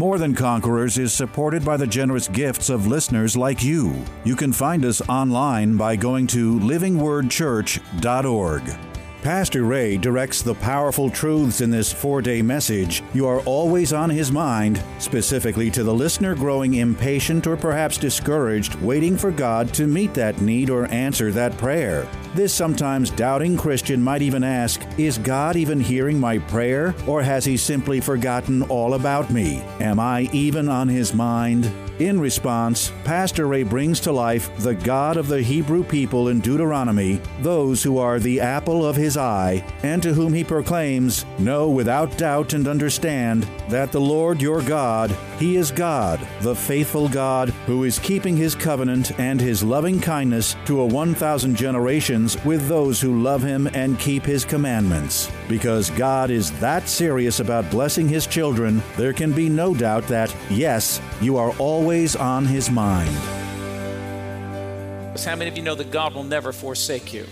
More Than Conquerors is supported by the generous gifts of listeners like you. You can find us online by going to livingwordchurch.org. Pastor Ray directs the powerful truths in this four day message. You are always on his mind, specifically to the listener growing impatient or perhaps discouraged, waiting for God to meet that need or answer that prayer. This sometimes doubting Christian might even ask Is God even hearing my prayer, or has he simply forgotten all about me? Am I even on his mind? In response, Pastor Ray brings to life the God of the Hebrew people in Deuteronomy, those who are the apple of his eye, and to whom he proclaims, Know without doubt and understand that the Lord your God, he is God, the faithful God, who is keeping his covenant and his loving kindness to a 1,000 generations with those who love him and keep his commandments. Because God is that serious about blessing his children, there can be no doubt that, yes, you are always on his mind. How many of you know that God will never forsake you?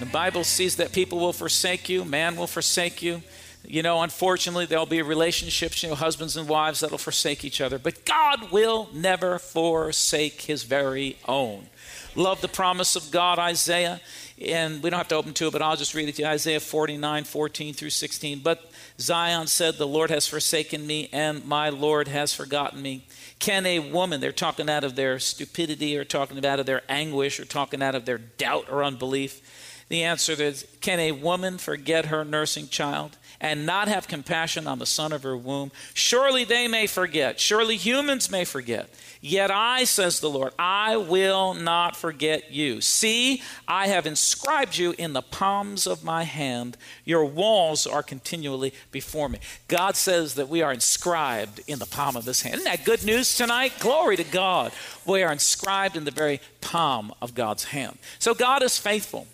The Bible sees that people will forsake you, man will forsake you. You know, unfortunately, there'll be relationships, you know, husbands and wives that'll forsake each other, but God will never forsake his very own. Love the promise of God, Isaiah, and we don't have to open to it, but I'll just read it to you Isaiah 49, 14 through 16. But Zion said, The Lord has forsaken me, and my Lord has forgotten me. Can a woman, they're talking out of their stupidity or talking out of their anguish or talking out of their doubt or unbelief. The answer is Can a woman forget her nursing child and not have compassion on the son of her womb? Surely they may forget. Surely humans may forget. Yet I, says the Lord, I will not forget you. See, I have inscribed you in the palms of my hand. Your walls are continually before me. God says that we are inscribed in the palm of his hand. Isn't that good news tonight? Glory to God. We are inscribed in the very palm of God's hand. So God is faithful.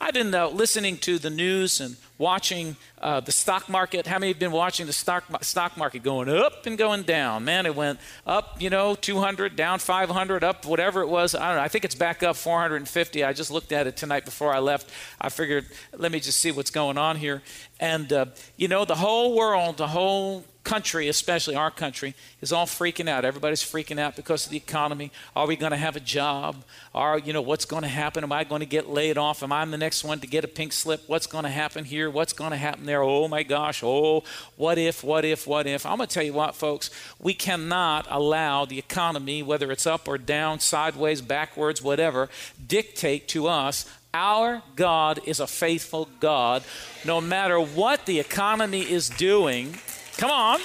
I've been uh, listening to the news and watching uh, the stock market. How many have been watching the stock, stock market going up and going down? Man, it went up, you know, 200, down 500, up whatever it was. I don't know. I think it's back up 450. I just looked at it tonight before I left. I figured, let me just see what's going on here. And, uh, you know, the whole world, the whole country, especially our country, is all freaking out. Everybody's freaking out because of the economy. Are we going to have a job? Are you know what's going to happen? Am I going to get laid off? Am I the next one to get a pink slip? What's going to happen here? What's going to happen there? Oh my gosh! Oh, what if? What if? What if? I'm going to tell you what, folks. We cannot allow the economy, whether it's up or down, sideways, backwards, whatever, dictate to us our God is a faithful God. No matter what the economy is doing, Come on.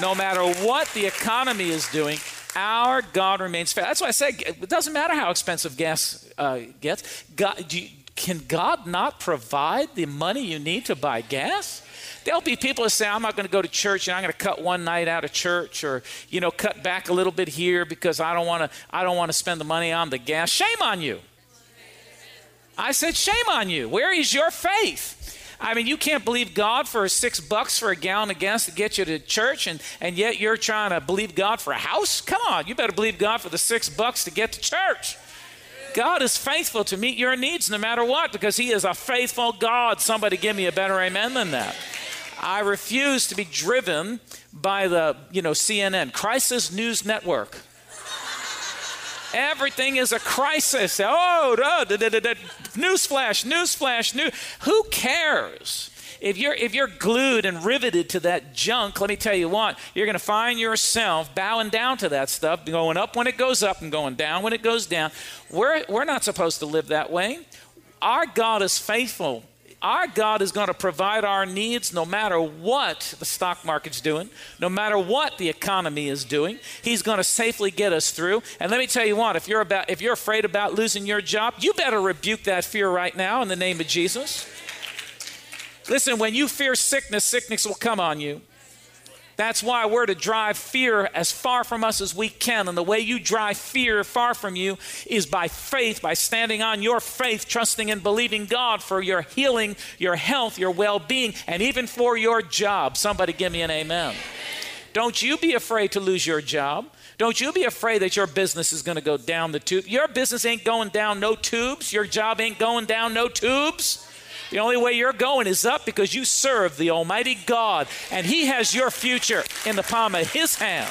No matter what the economy is doing, our God remains faithful. That's why I say it doesn't matter how expensive gas uh, gets. God, you, can God not provide the money you need to buy gas? There'll be people that say, I'm not going to go to church and I'm going to cut one night out of church or, you know, cut back a little bit here because I don't want to, I don't want to spend the money on the gas. Shame on you. I said, shame on you. Where is your faith? I mean, you can't believe God for six bucks for a gallon of gas to get you to church, and, and yet you're trying to believe God for a house? Come on, you better believe God for the six bucks to get to church. God is faithful to meet your needs no matter what because He is a faithful God. Somebody give me a better amen than that. I refuse to be driven by the, you know, CNN, Crisis News Network. Everything is a crisis. Oh, newsflash, newsflash, new. Who cares? If you're if you're glued and riveted to that junk, let me tell you what, you're going to find yourself bowing down to that stuff, going up when it goes up and going down when it goes down. We're we're not supposed to live that way. Our God is faithful our God is going to provide our needs no matter what the stock market's doing, no matter what the economy is doing. He's going to safely get us through. And let me tell you what, if you're about if you're afraid about losing your job, you better rebuke that fear right now in the name of Jesus. Listen, when you fear sickness, sickness will come on you. That's why we're to drive fear as far from us as we can. And the way you drive fear far from you is by faith, by standing on your faith, trusting and believing God for your healing, your health, your well being, and even for your job. Somebody give me an amen. Don't you be afraid to lose your job. Don't you be afraid that your business is going to go down the tube. Your business ain't going down no tubes. Your job ain't going down no tubes. The only way you're going is up because you serve the Almighty God, and He has your future in the palm of His hand.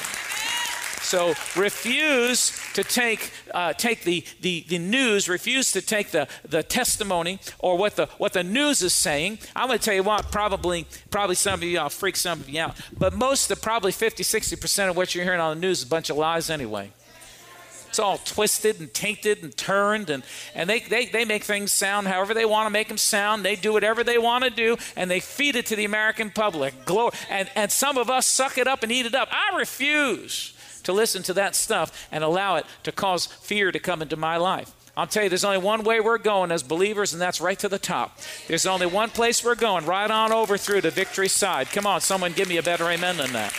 So refuse to take, uh, take the, the, the news, refuse to take the, the testimony or what the, what the news is saying. I'm going to tell you what, probably, probably some of you, I'll freak some of you out, but most of probably 50, 60% of what you're hearing on the news is a bunch of lies anyway. It's all twisted and tainted and turned, and, and they, they, they make things sound however they want to make them sound. They do whatever they want to do, and they feed it to the American public. Glory. And, and some of us suck it up and eat it up. I refuse to listen to that stuff and allow it to cause fear to come into my life. I'll tell you, there's only one way we're going as believers, and that's right to the top. There's only one place we're going, right on over through to victory side. Come on, someone give me a better amen than that.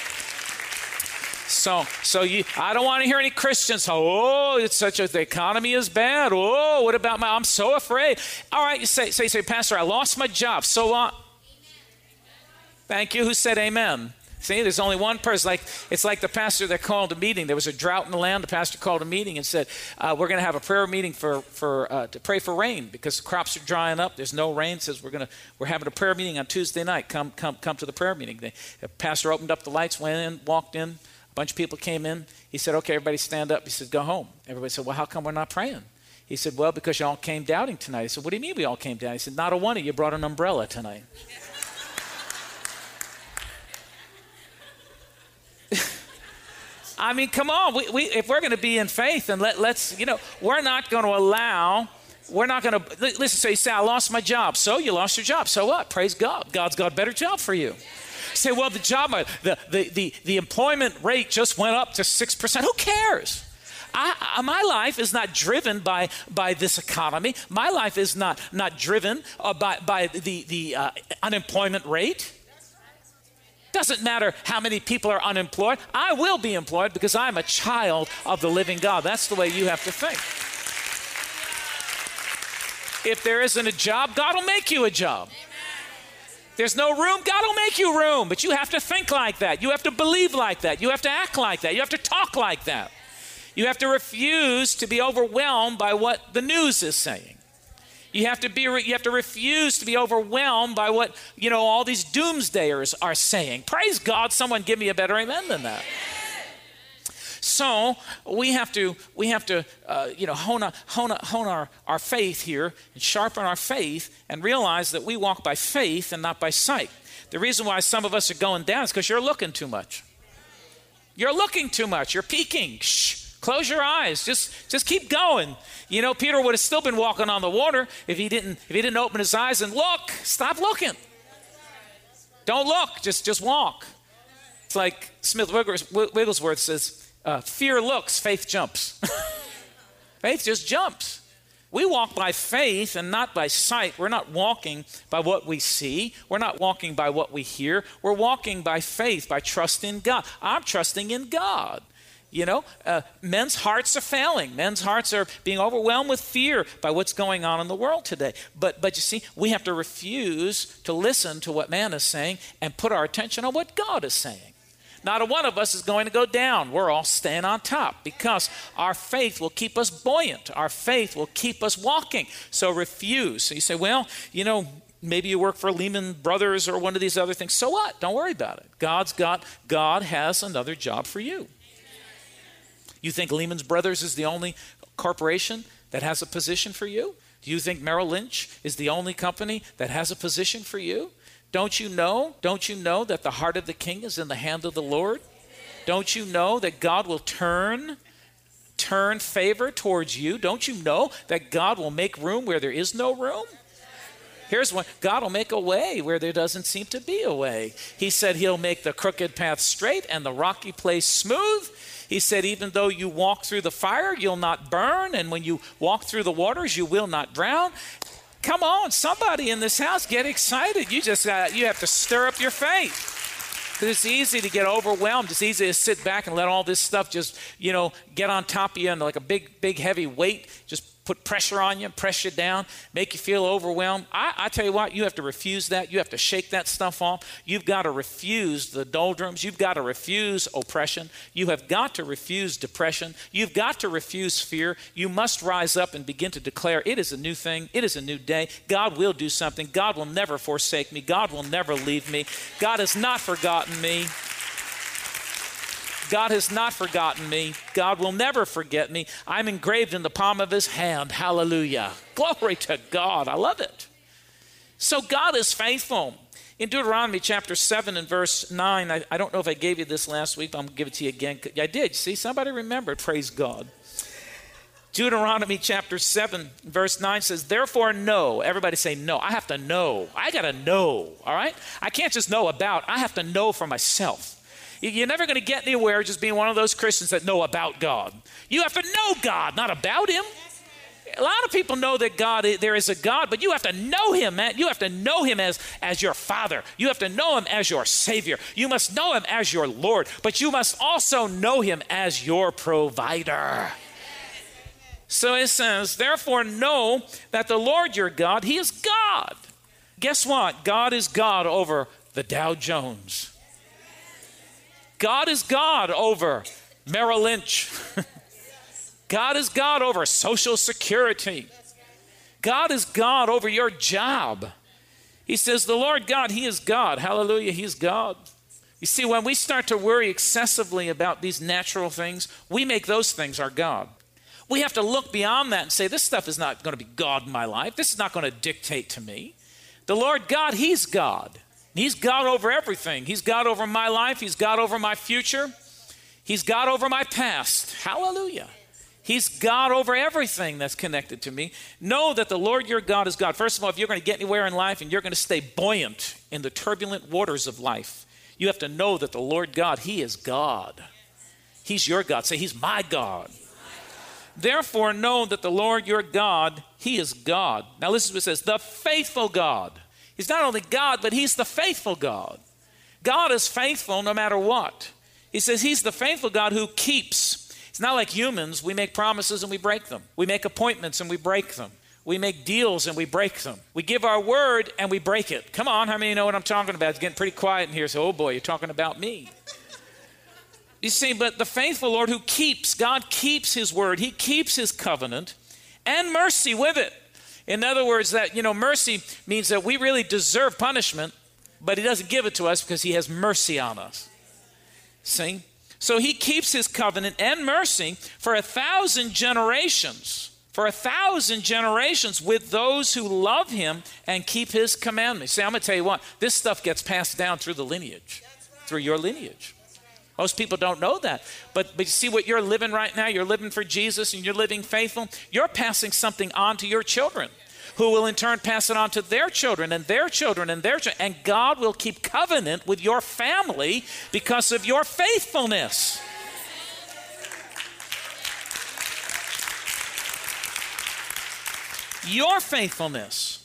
So, so you, I don't want to hear any Christians. Oh, it's such a the economy is bad. Oh, what about my? I'm so afraid. All right, you say, say, say, Pastor, I lost my job. So what? Thank you. Who said amen? See, there's only one person. Like it's like the pastor that called a meeting. There was a drought in the land. The pastor called a meeting and said, uh, "We're going to have a prayer meeting for for uh, to pray for rain because the crops are drying up. There's no rain." Says we're going to we're having a prayer meeting on Tuesday night. Come come come to the prayer meeting. The pastor opened up the lights, went in, walked in. A bunch of people came in. He said, Okay, everybody stand up. He said, Go home. Everybody said, Well, how come we're not praying? He said, Well, because you all came doubting tonight. He said, What do you mean we all came down? He said, Not a one of you brought an umbrella tonight. I mean, come on. We, we, if we're going to be in faith, and let, let's, you know, we're not going to allow, we're not going to, listen, so you say, I lost my job. So you lost your job. So what? Praise God. God's got a better job for you say, well, the job, the, the, the, the employment rate just went up to 6%. Who cares? I, my life is not driven by, by this economy. My life is not, not driven uh, by, by the, the uh, unemployment rate. Doesn't matter how many people are unemployed. I will be employed because I'm a child of the living God. That's the way you have to think. If there isn't a job, God will make you a job. There's no room, God will make you room. But you have to think like that. You have to believe like that. You have to act like that. You have to talk like that. You have to refuse to be overwhelmed by what the news is saying. You have to be you have to refuse to be overwhelmed by what, you know, all these doomsdayers are saying. Praise God, someone give me a better amen than that. So we have to we have to uh, you know hone, a, hone, a, hone our, our faith here and sharpen our faith and realize that we walk by faith and not by sight. The reason why some of us are going down is because you're looking too much. You're looking too much. You're peeking. Shh. Close your eyes. Just just keep going. You know, Peter would have still been walking on the water if he didn't if he didn't open his eyes and look. Stop looking. Don't look. Just just walk. It's like Smith Wigglesworth says, uh, fear looks, faith jumps. faith just jumps. We walk by faith and not by sight. We're not walking by what we see. We're not walking by what we hear. We're walking by faith, by trust in God. I'm trusting in God. You know, uh, men's hearts are failing. Men's hearts are being overwhelmed with fear by what's going on in the world today. But, but you see, we have to refuse to listen to what man is saying and put our attention on what God is saying. Not a one of us is going to go down. We're all staying on top because our faith will keep us buoyant. Our faith will keep us walking. So refuse. So you say, well, you know, maybe you work for Lehman Brothers or one of these other things. So what? Don't worry about it. God's got God has another job for you. You think Lehman Brothers is the only corporation that has a position for you? Do you think Merrill Lynch is the only company that has a position for you? Don't you know? Don't you know that the heart of the king is in the hand of the Lord? Don't you know that God will turn turn favor towards you? Don't you know that God will make room where there is no room? Here's one God will make a way where there doesn't seem to be a way. He said He'll make the crooked path straight and the rocky place smooth. He said, even though you walk through the fire, you'll not burn. And when you walk through the waters, you will not drown. Come on, somebody in this house, get excited. You just got, you have to stir up your faith. Because it's easy to get overwhelmed. It's easy to sit back and let all this stuff just, you know, get on top of you and like a big, big, heavy weight just put pressure on you, press you down, make you feel overwhelmed. I, I, tell you what, you have to refuse that. You have to shake that stuff off. You've got to refuse the doldrums. You've got to refuse oppression. You have got to refuse depression. You've got to refuse fear. You must rise up and begin to declare it is a new thing. It is a new day. God will do something. God will never forsake me. God will never leave me. God has not forgotten me. God has not forgotten me. God will never forget me. I'm engraved in the palm of his hand. Hallelujah. Glory to God. I love it. So God is faithful. In Deuteronomy chapter 7 and verse 9, I, I don't know if I gave you this last week, but I'm going to give it to you again. I did. See, somebody remembered. Praise God. Deuteronomy chapter 7, verse 9 says, Therefore, know. Everybody say, Know. I have to know. I got to know. All right? I can't just know about, I have to know for myself. You're never going to get anywhere just being one of those Christians that know about God. You have to know God, not about Him. A lot of people know that God, there is a God, but you have to know Him, man. You have to know Him as, as your Father. You have to know Him as your Savior. You must know Him as your Lord, but you must also know Him as your provider. So it says, therefore, know that the Lord your God, He is God. Guess what? God is God over the Dow Jones. God is God over Merrill Lynch. God is God over Social Security. God is God over your job. He says, The Lord God, He is God. Hallelujah, He's God. You see, when we start to worry excessively about these natural things, we make those things our God. We have to look beyond that and say, This stuff is not going to be God in my life. This is not going to dictate to me. The Lord God, He's God. He's God over everything. He's God over my life. He's God over my future. He's God over my past. Hallelujah. He's God over everything that's connected to me. Know that the Lord your God is God. First of all, if you're going to get anywhere in life and you're going to stay buoyant in the turbulent waters of life, you have to know that the Lord God, He is God. He's your God. Say, He's my God. Therefore, know that the Lord your God, He is God. Now, listen to what it says the faithful God He's not only God, but He's the faithful God. God is faithful no matter what. He says He's the faithful God who keeps. It's not like humans. We make promises and we break them. We make appointments and we break them. We make deals and we break them. We give our word and we break it. Come on, how many know what I'm talking about? It's getting pretty quiet in here. So, oh boy, you're talking about me. You see, but the faithful Lord who keeps, God keeps his word, he keeps his covenant and mercy with it. In other words, that, you know, mercy means that we really deserve punishment, but He doesn't give it to us because He has mercy on us. See? So He keeps His covenant and mercy for a thousand generations. For a thousand generations with those who love Him and keep His commandments. See, I'm going to tell you what, this stuff gets passed down through the lineage, through your lineage. Most people don't know that. But, but you see what you're living right now? You're living for Jesus and you're living faithful. You're passing something on to your children who will in turn pass it on to their children and their children and their children. And God will keep covenant with your family because of your faithfulness. Your faithfulness.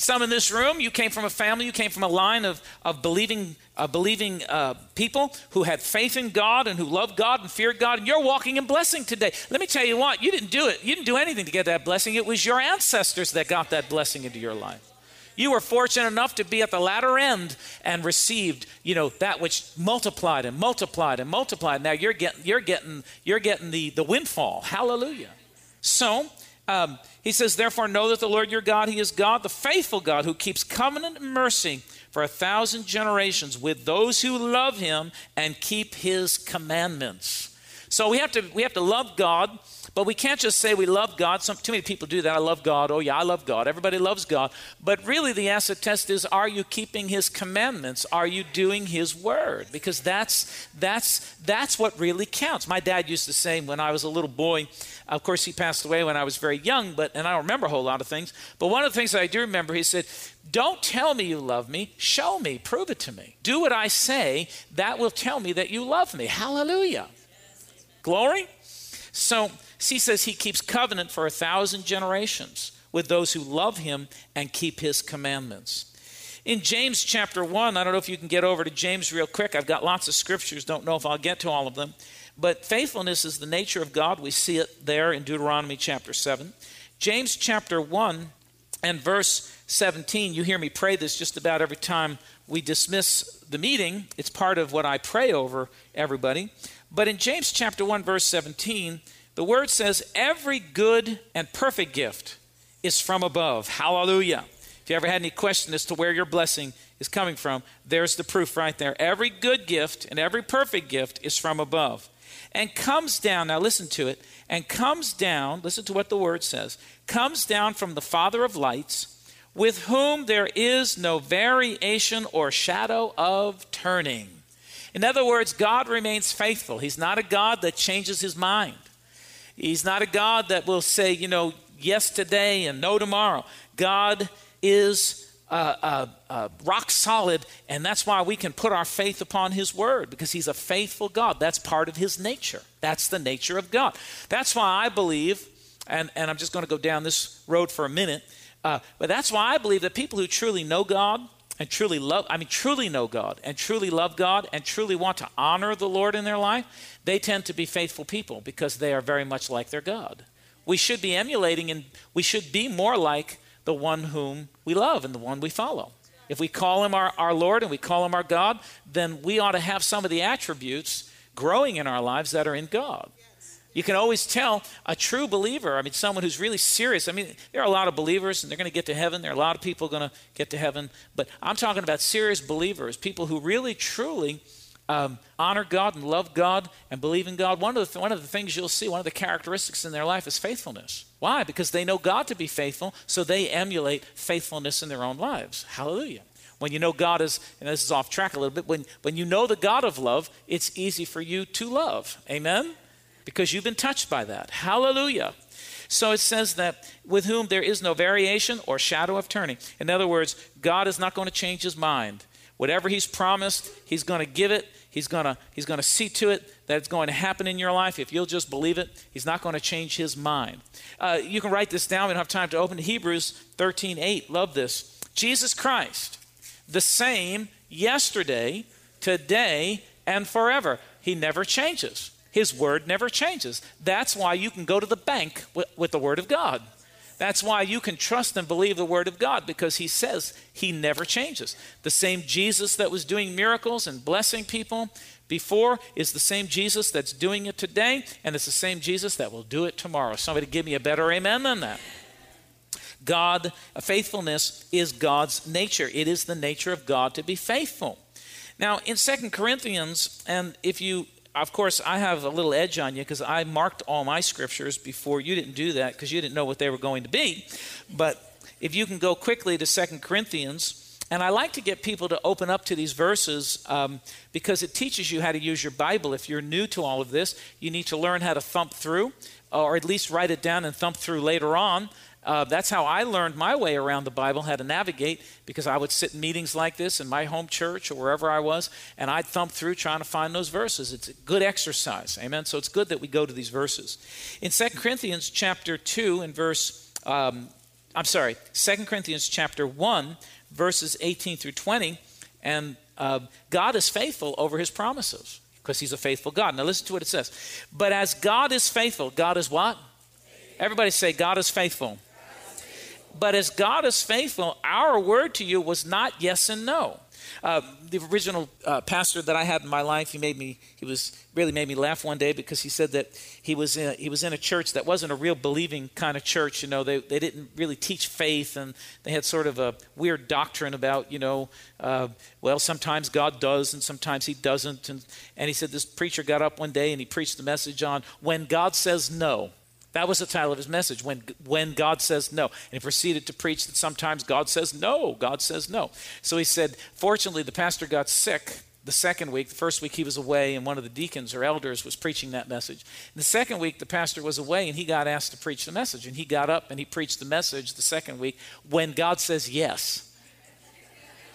Some in this room, you came from a family, you came from a line of, of believing, uh, believing uh, people who had faith in God and who loved God and feared God, and you're walking in blessing today. Let me tell you what, you didn't do it. You didn't do anything to get that blessing. It was your ancestors that got that blessing into your life. You were fortunate enough to be at the latter end and received, you know, that which multiplied and multiplied and multiplied. Now you're getting, you're getting, you're getting the, the windfall. Hallelujah. So, um, he says, Therefore, know that the Lord your God, He is God, the faithful God, who keeps covenant and mercy for a thousand generations with those who love Him and keep His commandments. So we have to, we have to love God but we can't just say we love God. Some, too many people do that. I love God. Oh, yeah, I love God. Everybody loves God. But really, the acid test is are you keeping His commandments? Are you doing His word? Because that's, that's, that's what really counts. My dad used to say when I was a little boy, of course, he passed away when I was very young, but, and I don't remember a whole lot of things. But one of the things that I do remember, he said, don't tell me you love me. Show me. Prove it to me. Do what I say. That will tell me that you love me. Hallelujah. Glory. So, he says he keeps covenant for a thousand generations with those who love him and keep his commandments. In James chapter 1, I don't know if you can get over to James real quick. I've got lots of scriptures, don't know if I'll get to all of them. But faithfulness is the nature of God. We see it there in Deuteronomy chapter 7. James chapter 1 and verse 17, you hear me pray this just about every time we dismiss the meeting. It's part of what I pray over everybody. But in James chapter 1, verse 17, the word says, Every good and perfect gift is from above. Hallelujah. If you ever had any question as to where your blessing is coming from, there's the proof right there. Every good gift and every perfect gift is from above and comes down. Now, listen to it. And comes down, listen to what the word says, comes down from the Father of lights, with whom there is no variation or shadow of turning. In other words, God remains faithful. He's not a God that changes his mind. He's not a God that will say, you know, yes today and no tomorrow. God is uh, uh, uh, rock solid, and that's why we can put our faith upon His Word because He's a faithful God. That's part of His nature. That's the nature of God. That's why I believe, and, and I'm just going to go down this road for a minute, uh, but that's why I believe that people who truly know God and truly love, I mean, truly know God and truly love God and truly want to honor the Lord in their life, they tend to be faithful people because they are very much like their God. We should be emulating and we should be more like the one whom we love and the one we follow. If we call him our, our Lord and we call him our God, then we ought to have some of the attributes growing in our lives that are in God. You can always tell a true believer, I mean, someone who's really serious. I mean, there are a lot of believers and they're going to get to heaven. There are a lot of people going to get to heaven. But I'm talking about serious believers, people who really, truly um, honor God and love God and believe in God, one of, the, one of the things you'll see, one of the characteristics in their life is faithfulness. Why? Because they know God to be faithful, so they emulate faithfulness in their own lives. Hallelujah. When you know God is, and this is off track a little bit, when, when you know the God of love, it's easy for you to love. Amen? Because you've been touched by that. Hallelujah. So it says that with whom there is no variation or shadow of turning. In other words, God is not going to change his mind. Whatever he's promised, he's going to give it He's going to he's going to see to it that it's going to happen in your life. If you'll just believe it, he's not going to change his mind. Uh, you can write this down. We don't have time to open Hebrews 13 8. Love this. Jesus Christ, the same yesterday, today, and forever. He never changes. His word never changes. That's why you can go to the bank with, with the word of God. That's why you can trust and believe the Word of God because He says He never changes. The same Jesus that was doing miracles and blessing people before is the same Jesus that's doing it today, and it's the same Jesus that will do it tomorrow. Somebody give me a better amen than that. God, uh, faithfulness is God's nature. It is the nature of God to be faithful. Now, in Second Corinthians, and if you of course, I have a little edge on you because I marked all my scriptures before you didn't do that because you didn't know what they were going to be. But if you can go quickly to Second Corinthians, and I like to get people to open up to these verses um, because it teaches you how to use your Bible. If you're new to all of this, you need to learn how to thump through, or at least write it down and thump through later on. Uh, that's how I learned my way around the Bible, how to navigate, because I would sit in meetings like this in my home church or wherever I was, and I'd thump through trying to find those verses. It's a good exercise. Amen. So it's good that we go to these verses. In 2 Corinthians chapter 2 and verse, um, I'm sorry, 2 Corinthians chapter 1, verses 18 through 20, and uh, God is faithful over his promises because he's a faithful God. Now listen to what it says. But as God is faithful, God is what? Everybody say, God is faithful. But as God is faithful, our word to you was not yes and no. Uh, the original uh, pastor that I had in my life, he made me, he was really made me laugh one day because he said that he was in, he was in a church that wasn't a real believing kind of church. You know, they, they didn't really teach faith and they had sort of a weird doctrine about, you know, uh, well, sometimes God does and sometimes he doesn't. And, and he said this preacher got up one day and he preached the message on when God says no. That was the title of his message, when, when God says no. And he proceeded to preach that sometimes God says no, God says no. So he said, fortunately, the pastor got sick the second week. The first week he was away, and one of the deacons or elders was preaching that message. And the second week, the pastor was away, and he got asked to preach the message. And he got up and he preached the message the second week when God says yes.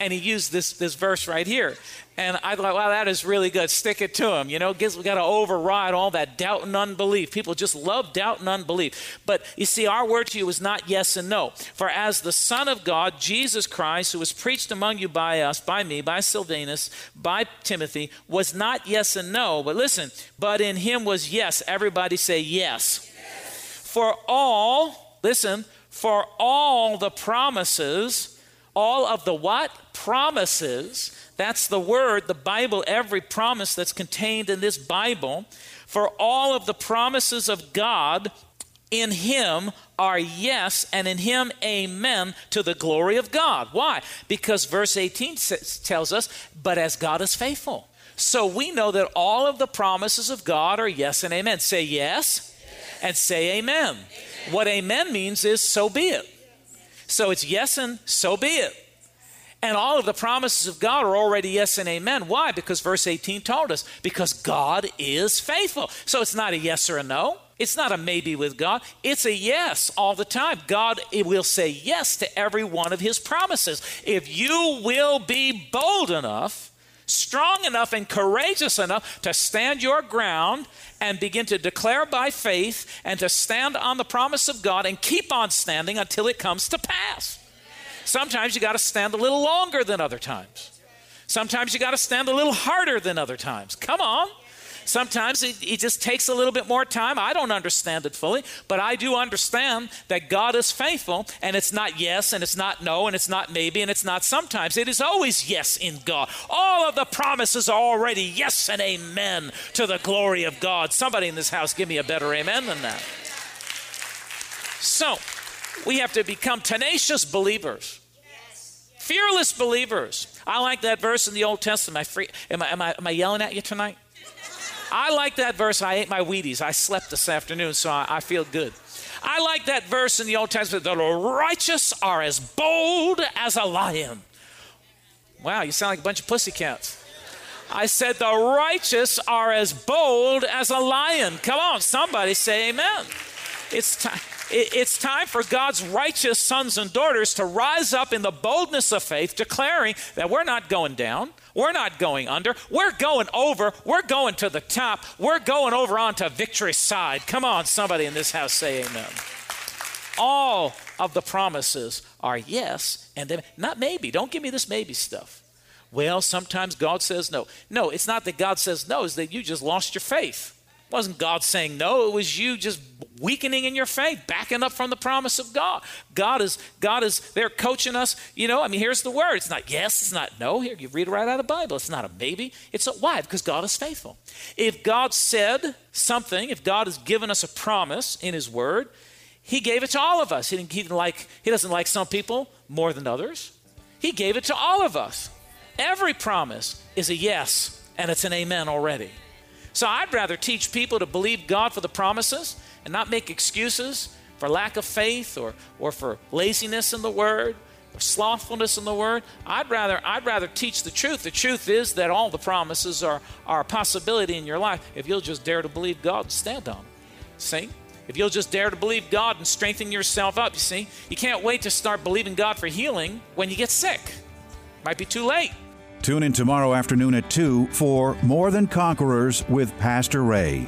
And he used this, this verse right here. And I thought, wow, that is really good. Stick it to him. You know, we got to override all that doubt and unbelief. People just love doubt and unbelief. But you see, our word to you is not yes and no. For as the Son of God, Jesus Christ, who was preached among you by us, by me, by Silvanus, by Timothy, was not yes and no. But listen, but in him was yes. Everybody say yes. yes. For all, listen, for all the promises, all of the what? Promises that's the word, the Bible, every promise that's contained in this Bible. For all of the promises of God in Him are yes, and in Him, amen, to the glory of God. Why? Because verse 18 tells us, but as God is faithful. So we know that all of the promises of God are yes and amen. Say yes, yes. and say amen. amen. What amen means is so be it. So it's yes and so be it. And all of the promises of God are already yes and amen. Why? Because verse 18 told us, because God is faithful. So it's not a yes or a no. It's not a maybe with God. It's a yes all the time. God will say yes to every one of his promises. If you will be bold enough, strong enough, and courageous enough to stand your ground and begin to declare by faith and to stand on the promise of God and keep on standing until it comes to pass. Sometimes you got to stand a little longer than other times. Sometimes you got to stand a little harder than other times. Come on. Sometimes it, it, just takes a little bit more time. I don't understand it fully, but I do understand that God is faithful, and it's not yes, and it's not no, and it's not maybe, and it's not sometimes. It is always yes in God. All of the promises are already yes and amen to the glory of God. Somebody in this house, give me a better amen than that. So, we have to become tenacious believers, fearless believers. I like that verse in the Old Testament. Am I, am I, am I yelling at you tonight? I like that verse. I ate my Wheaties. I slept this afternoon, so I, I feel good. I like that verse in the Old Testament. The righteous are as bold as a lion. Wow, you sound like a bunch of pussycats. I said, The righteous are as bold as a lion. Come on, somebody say amen. It's time. It's time for God's righteous sons and daughters to rise up in the boldness of faith, declaring that we're not going down, we're not going under, we're going over, we're going to the top, we're going over onto victory side. Come on, somebody in this house say amen. All of the promises are yes and then, not maybe. Don't give me this maybe stuff. Well, sometimes God says no. No, it's not that God says no, it's that you just lost your faith wasn't God saying no, it was you just weakening in your faith, backing up from the promise of God. God is God is there coaching us, you know. I mean, here's the word. It's not yes, it's not no. Here, you read right out of the Bible. It's not a maybe. It's a why? Because God is faithful. If God said something, if God has given us a promise in his word, he gave it to all of us. He, didn't, he, didn't like, he doesn't like some people more than others. He gave it to all of us. Every promise is a yes, and it's an amen already. So I'd rather teach people to believe God for the promises and not make excuses for lack of faith or, or for laziness in the word or slothfulness in the word. I'd rather, I'd rather teach the truth. The truth is that all the promises are, are a possibility in your life if you'll just dare to believe God and stand on it. See? If you'll just dare to believe God and strengthen yourself up, you see? You can't wait to start believing God for healing when you get sick. Might be too late. Tune in tomorrow afternoon at 2 for More Than Conquerors with Pastor Ray.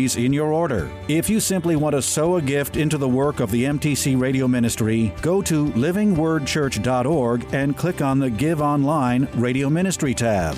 in your order. If you simply want to sow a gift into the work of the MTC Radio Ministry, go to livingwordchurch.org and click on the Give Online Radio Ministry tab.